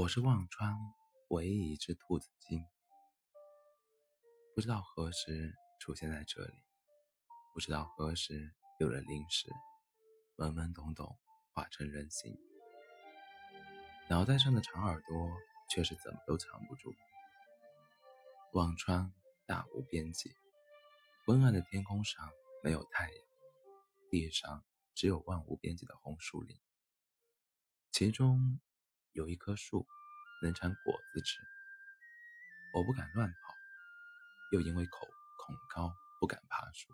我是忘川唯一一只兔子精，不知道何时出现在这里，不知道何时有人临时懵懵懂懂化成人形，脑袋上的长耳朵却是怎么都藏不住。忘川大无边际，昏暗的天空上没有太阳，地上只有万无边际的红树林，其中。有一棵树能产果子吃，我不敢乱跑，又因为口恐高不敢爬树，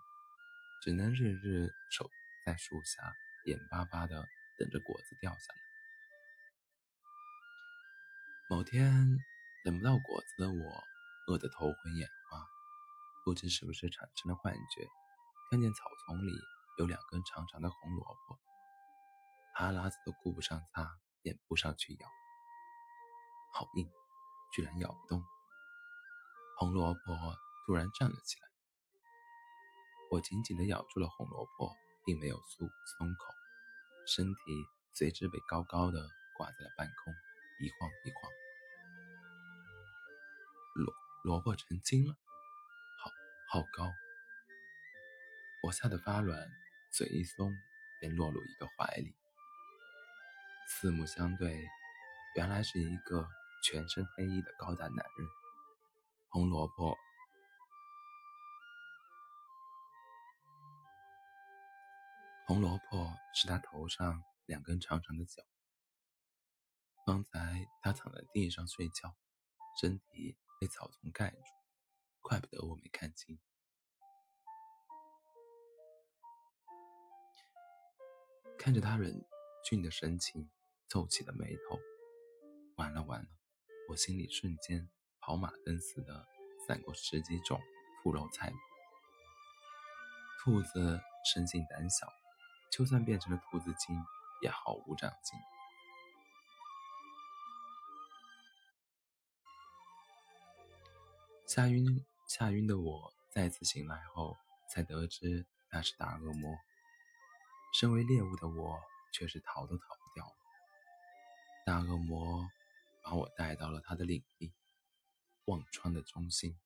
只能日日守在树下，眼巴巴的等着果子掉下来。某天等不到果子的我，饿得头昏眼花，不知是不是产生了幻觉，看见草丛里有两根长长的红萝卜，哈喇子都顾不上擦。便扑上去咬，好硬，居然咬不动。红萝卜突然站了起来，我紧紧地咬住了红萝卜，并没有松松口，身体随之被高高的挂在了半空，一晃一晃。萝萝卜成精了，好好高！我吓得发软，嘴一松，便落入一个怀里。四目相对，原来是一个全身黑衣的高大男人。红萝卜，红萝卜是他头上两根长长的角。刚才他躺在地上睡觉，身体被草丛盖住，怪不得我没看清。看着他人俊的神情。皱起了眉头，完了完了！我心里瞬间跑马灯似的闪过十几种兔肉菜谱。兔子生性胆小，就算变成了兔子精，也毫无长进。吓晕吓晕的我再次醒来后，才得知那是大恶魔。身为猎物的我，却是逃都逃不掉了。大恶魔把我带到了他的领地——忘川的中心。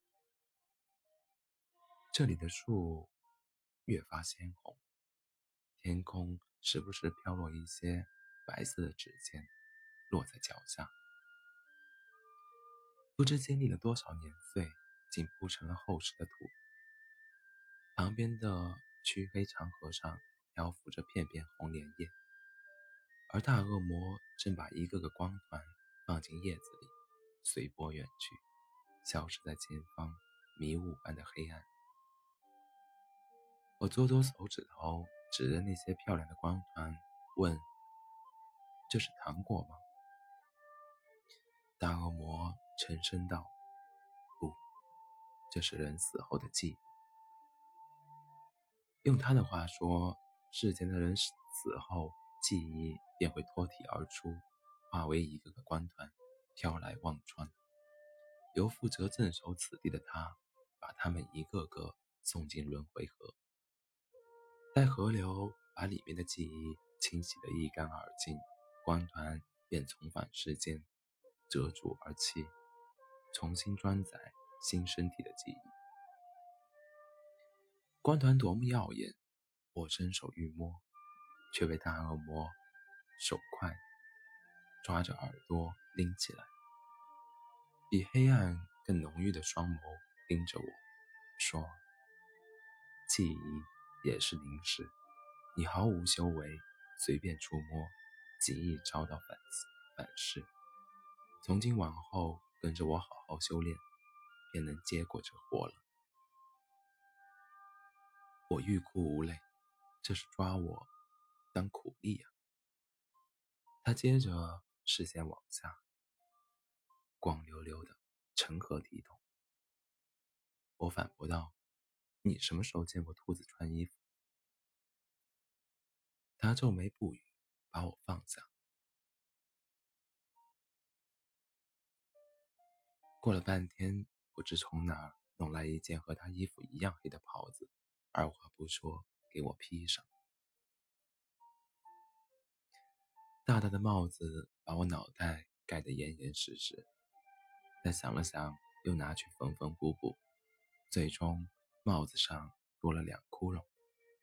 这里的树越发鲜红，天空时不时飘落一些白色的纸钱，落在脚下。不知经历了多少年岁，竟铺成了厚实的土。旁边的黢黑长河上漂浮着片片红莲叶。而大恶魔正把一个个光团放进叶子里，随波远去，消失在前方迷雾般的黑暗。我搓搓手指头，指着那些漂亮的光团，问：“这是糖果吗？”大恶魔沉声道：“不，这是人死后的记忆。用他的话说，世间的人死后。”记忆便会脱体而出，化为一个个光团，飘来忘川。由负责镇守此地的他，把他们一个个送进轮回河。待河流把里面的记忆清洗得一干二净，光团便重返世间，折竹而栖，重新装载新身体的记忆。光团多么耀眼，我伸手欲摸。却被大恶魔手快抓着耳朵拎起来，比黑暗更浓郁的双眸盯着我，说：“记忆也是灵石，你毫无修为，随便触摸，极易遭到反反噬。从今往后，跟着我好好修炼，便能接过这活了。”我欲哭无泪，这是抓我。当苦力呀！他接着视线往下，光溜溜的，成何体统？我反驳道：“你什么时候见过兔子穿衣服？”他皱眉不语，把我放下。过了半天，不知从哪儿弄来一件和他衣服一样黑的袍子，二话不说给我披上。大大的帽子把我脑袋盖得严严实实。但想了想，又拿去缝缝补补，最终帽子上多了两窟窿，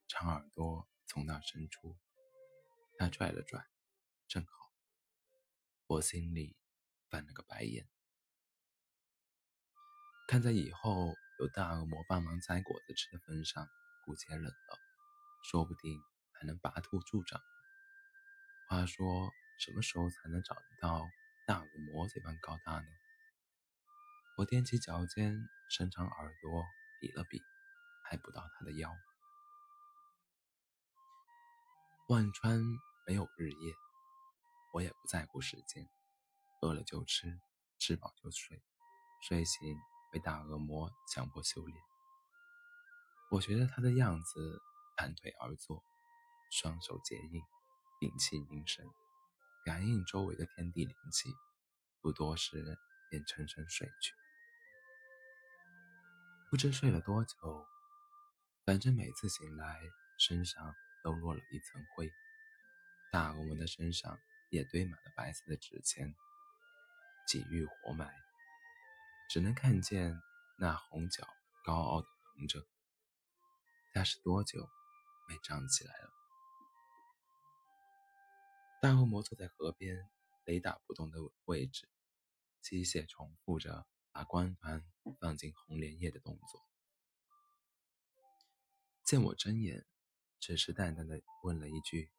长耳朵从那伸出。他拽了拽，正好。我心里翻了个白眼。看在以后有大恶魔帮忙摘果子吃的份上，姑且忍了，说不定还能拔兔助长。话说，什么时候才能找得到大恶魔这般高大呢？我踮起脚尖，伸长耳朵比了比，还不到他的腰。万川没有日夜，我也不在乎时间，饿了就吃，吃饱就睡，睡醒被大恶魔强迫修炼。我学着他的样子，盘腿而坐，双手结印。屏气凝神，感应周围的天地灵气，不多时便沉沉睡去。不知睡了多久，反正每次醒来，身上都落了一层灰。大恶魔的身上也堆满了白色的纸钱，几欲活埋，只能看见那红角高傲的横着。他是多久没长起来了？大恶魔坐在河边雷打不动的位置，机械重复着把光盘放进红莲叶的动作。见我睁眼，只是淡淡的问了一句：“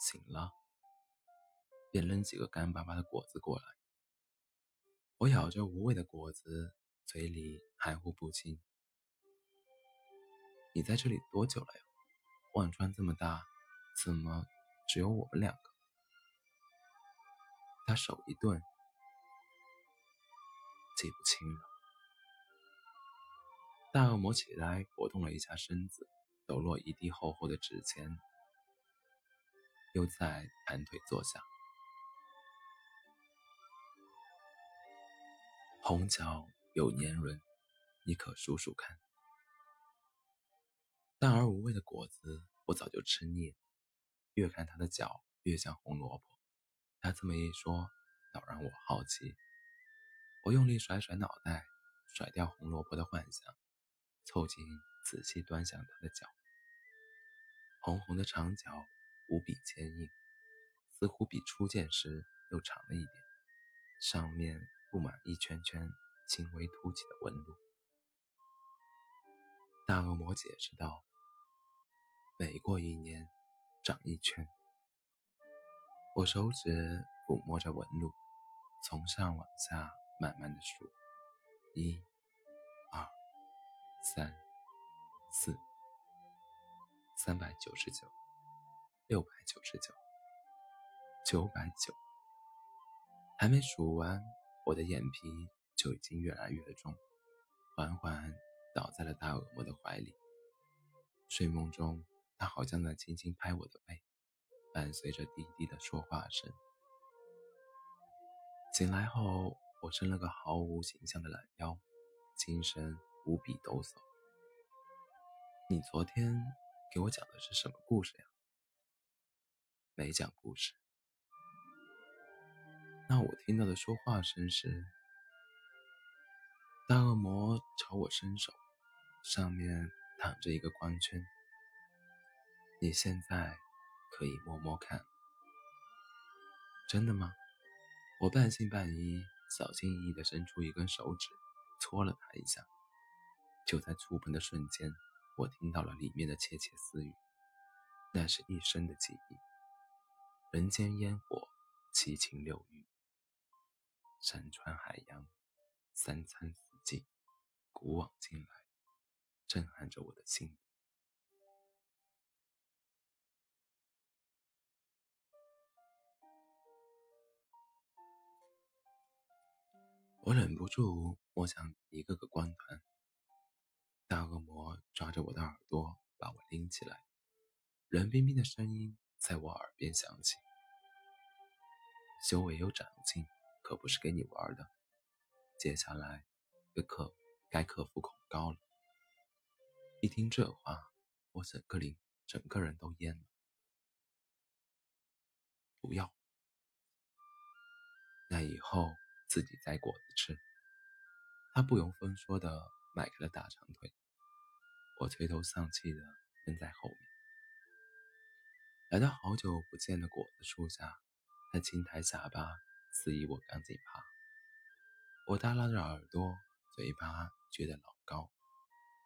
醒了？”便扔几个干巴巴的果子过来。我咬着无味的果子，嘴里含糊不清：“你在这里多久了呀？忘川这么大，怎么？”只有我们两个。他手一顿，记不清了。大恶魔起来，活动了一下身子，抖落一地厚厚的纸钱，又在盘腿坐下。红桥有年轮，你可数数看。淡而无味的果子，我早就吃腻了。越看他的脚越像红萝卜，他这么一说，倒让我好奇。我用力甩甩脑袋，甩掉红萝卜的幻想，凑近仔细端详他的脚。红红的长脚无比坚硬，似乎比初见时又长了一点，上面布满一圈圈轻微凸起的纹路。大恶魔解释道：“每过一年。”长一圈，我手指抚摸着纹路，从上往下慢慢的数，一、二、三、四、三百九十九、六百九十九、九百九，还没数完，我的眼皮就已经越来越重，缓缓倒在了大恶魔的怀里，睡梦中。他好像在轻轻拍我的背，伴随着低低的说话声。醒来后，我伸了个毫无形象的懒腰，精神无比抖擞。你昨天给我讲的是什么故事呀？没讲故事。那我听到的说话声是：大恶魔朝我伸手，上面躺着一个光圈。你现在可以摸摸看，真的吗？我半信半疑，小心翼翼地伸出一根手指，搓了它一下。就在触碰的瞬间，我听到了里面的窃窃私语，那是一生的记忆。人间烟火，七情六欲，山川海洋，三餐四季，古往今来，震撼着我的心。我忍不住摸向一个个光团，大恶魔抓着我的耳朵，把我拎起来，冷冰冰的声音在我耳边响起：“修为有长进，可不是给你玩的。接下来，该克该克服恐高了。”一听这话，我整个灵整个人都蔫了。不要。那以后自己摘果子吃。他不由分说的迈开了大长腿，我垂头丧气的跟在后面。来到好久不见的果子树下，他轻抬下巴，示意我赶紧爬。我耷拉着耳朵，嘴巴撅得老高，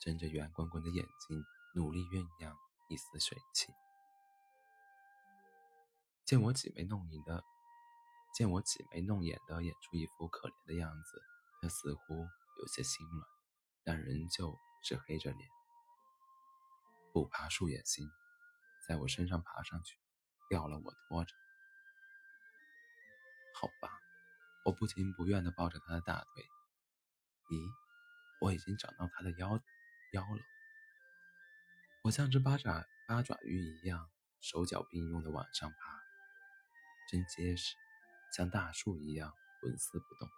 睁着圆滚滚的眼睛，努力酝酿一丝水气。见我挤眉弄眼的，见我挤眉弄眼的演出一副可怜的样子，他似乎有些心软，但仍旧是黑着脸。不爬树也行，在我身上爬上去，掉了我拖着。好吧，我不情不愿地抱着他的大腿。咦，我已经长到他的腰腰了。我像只八爪八爪鱼一样，手脚并用地往上爬。真结实，像大树一样纹丝不动。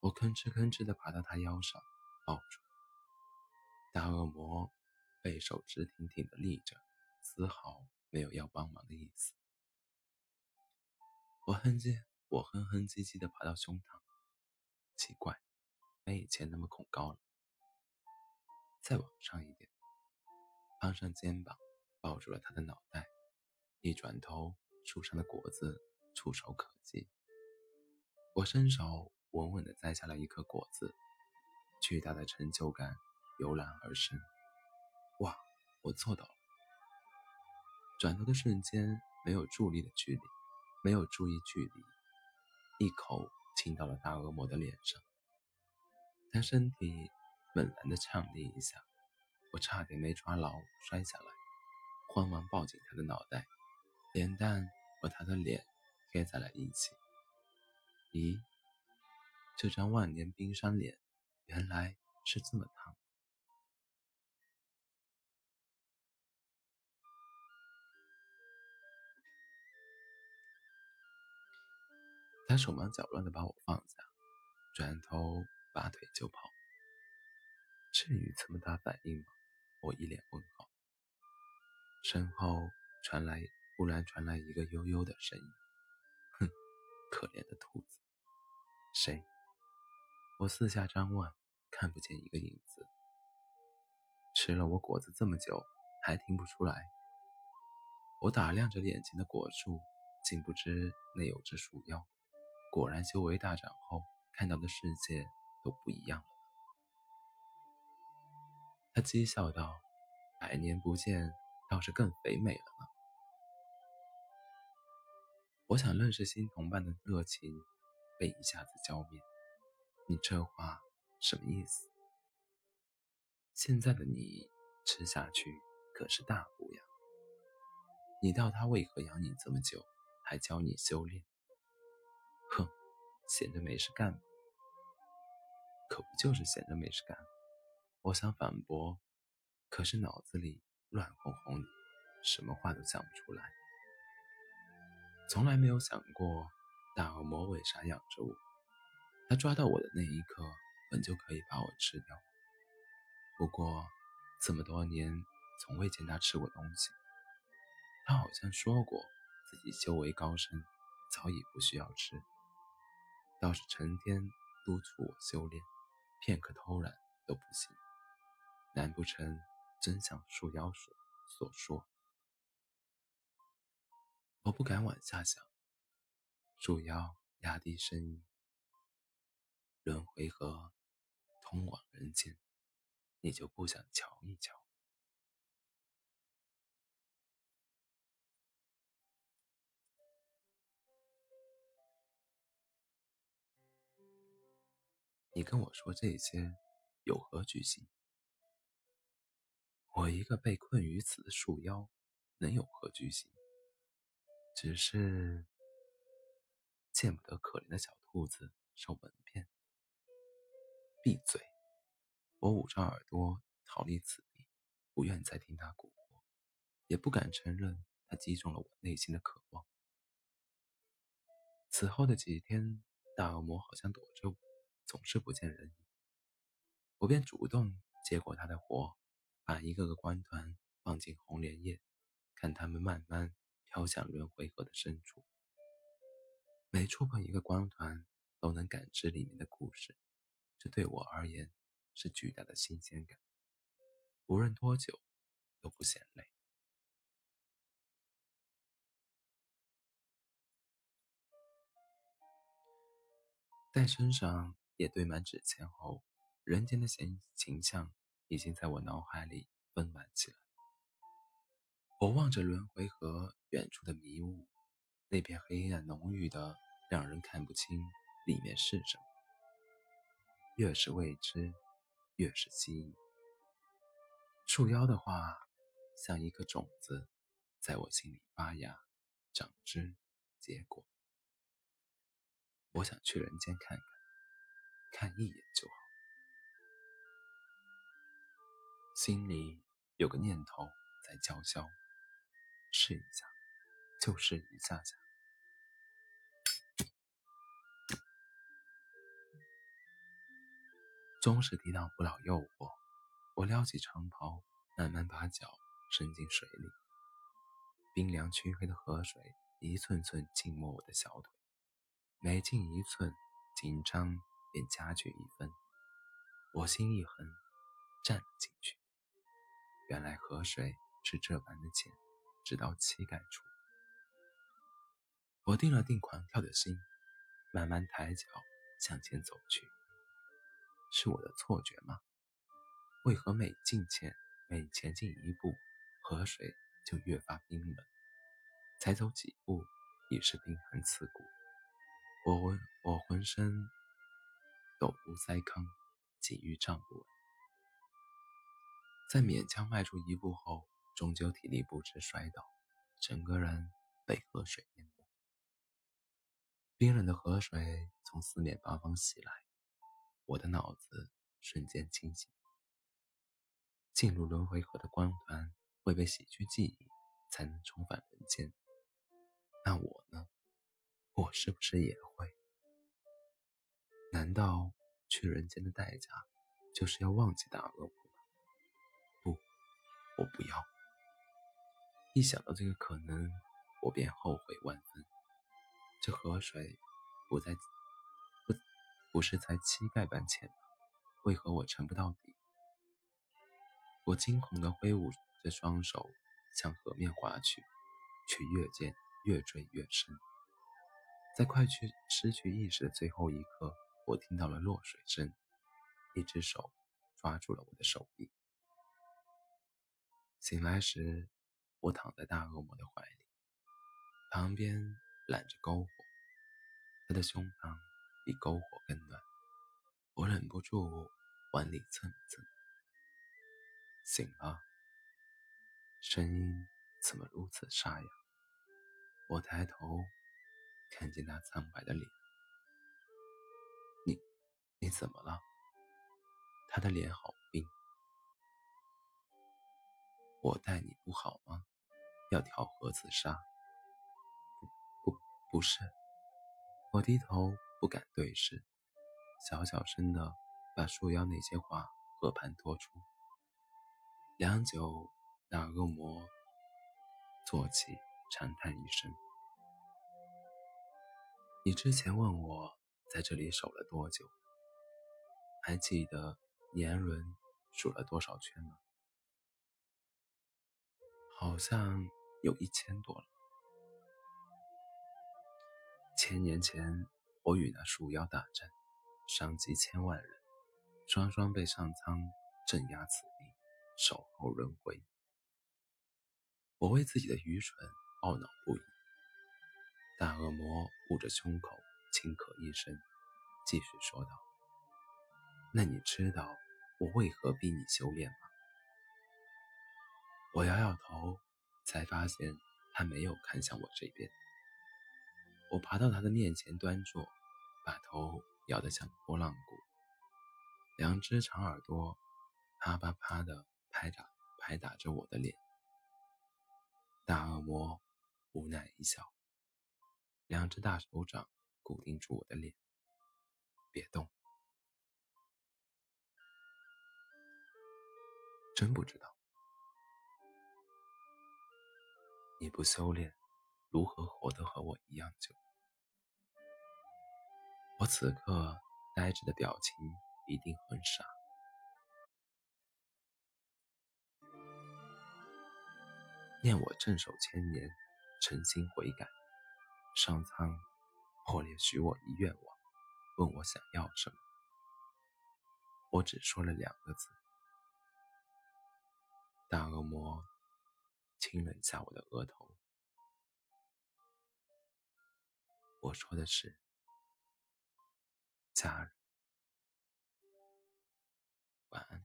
我吭哧吭哧地爬到他腰上，抱住。大恶魔背手直挺挺地立着，丝毫没有要帮忙的意思。我哼唧，我哼哼唧唧地爬到胸膛，奇怪，没以前那么恐高了。再往上一点，攀上肩膀，抱住了他的脑袋，一转头。树上的果子触手可及，我伸手稳稳地摘下了一颗果子，巨大的成就感油然而生。哇，我做到了！转头的瞬间，没有助力的距离，没有注意距离，一口亲到了大恶魔的脸上。他身体猛然的颤栗一下，我差点没抓牢摔下来，慌忙抱紧他的脑袋。脸蛋和他的脸贴在了一起。咦，这张万年冰山脸原来是这么烫。他手忙脚乱地把我放下，转头拔腿就跑。至于这么大反应吗？我一脸问号。身后传来。忽然传来一个悠悠的声音：“，可怜的兔子。”谁？我四下张望，看不见一个影子。吃了我果子这么久，还听不出来？我打量着眼前的果树，竟不知内有只树妖。果然，修为大涨后，看到的世界都不一样了。他讥笑道：“百年不见，倒是更肥美了。”我想认识新同伴的热情被一下子浇灭。你这话什么意思？现在的你吃下去可是大补呀。你道他为何养你这么久，还教你修炼？哼，闲着没事干。可不就是闲着没事干？我想反驳，可是脑子里乱哄哄的，什么话都想不出来。从来没有想过大恶魔为啥养着我。他抓到我的那一刻，本就可以把我吃掉。不过这么多年，从未见他吃过东西。他好像说过自己修为高深，早已不需要吃，倒是成天督促我修炼，片刻偷懒都不行。难不成真像树妖所所说？我不敢往下想，树妖压低声音：“轮回河通往人间，你就不想瞧一瞧？你跟我说这些有何居心？我一个被困于此的树妖，能有何居心？”只是见不得可怜的小兔子受蒙骗。闭嘴！我捂着耳朵逃离此地，不愿再听他蛊惑，也不敢承认他击中了我内心的渴望。此后的几天，大恶魔好像躲着我，总是不见人影。我便主动接过他的活，把一个个官团放进红莲叶，看它们慢慢。飘向轮回河的深处。每触碰一个光团，都能感知里面的故事，这对我而言是巨大的新鲜感。无论多久，都不嫌累。在身上也堆满纸钱后，人间的形形象已经在我脑海里丰满起来。我望着轮回河远处的迷雾，那片黑暗浓郁的，让人看不清里面是什么。越是未知，越是吸引。树妖的话，像一颗种子，在我心里发芽、长枝、结果。我想去人间看看，看一眼就好。心里有个念头在叫嚣，试一下，就是一下下。总是抵挡不了诱惑，我撩起长袍，慢慢把脚伸进水里。冰凉黢黑的河水一寸寸浸没我的小腿。每进一寸，紧张便加剧一分。我心一横，站了进去。原来河水是这般的浅，直到膝盖处。我定了定狂跳的心，慢慢抬脚向前走去。是我的错觉吗？为何每进前每前进一步，河水就越发冰冷？才走几步，已是冰寒刺骨。我浑我浑身抖如筛糠，几欲站不稳。在勉强迈出一步后，终究体力不支摔倒，整个人被河水淹没。冰冷的河水从四面八方袭来，我的脑子瞬间清醒。进入轮回河的光团会被洗去记忆，才能重返人间。那我呢？我是不是也会？难道去人间的代价就是要忘记大恶魔吗？不，我不要。一想到这个可能，我便后悔万分。这河水不在，不不是才膝盖般浅吗？为何我沉不到底？我惊恐地挥舞着双手向河面划去，却越见越坠越深。在快去失去意识的最后一刻，我听到了落水声，一只手抓住了我的手臂。醒来时，我躺在大恶魔的怀里，旁边揽着篝火，他的胸膛比篝火更暖，我忍不住往里蹭蹭。醒了，声音怎么如此沙哑？我抬头。看见他苍白的脸，你，你怎么了？他的脸好冰。我待你不好吗？要跳河自杀？不是。我低头不敢对视，小小声的把树妖那些话和盘托出。良久，那恶魔坐起，长叹一声。你之前问我在这里守了多久，还记得年轮数了多少圈吗？好像有一千多了。千年前，我与那树妖大战，伤及千万人，双双被上苍镇压此地，守候轮回。我为自己的愚蠢懊恼不已。大恶魔捂着胸口，轻咳一声，继续说道：“那你知道我为何逼你修炼吗？”我摇摇头，才发现他没有看向我这边。我爬到他的面前端坐，把头摇得像拨浪鼓，两只长耳朵啪啪啪地拍打拍打着我的脸。大恶魔无奈一笑。两只大手掌固定住我的脸，别动。真不知道，你不修炼，如何活得和我一样久？我此刻呆着的表情一定很傻。念我镇守千年，诚心悔改。上苍破烈许我一愿望，问我想要什么。我只说了两个字。大恶魔亲了一下我的额头。我说的是家人。晚安。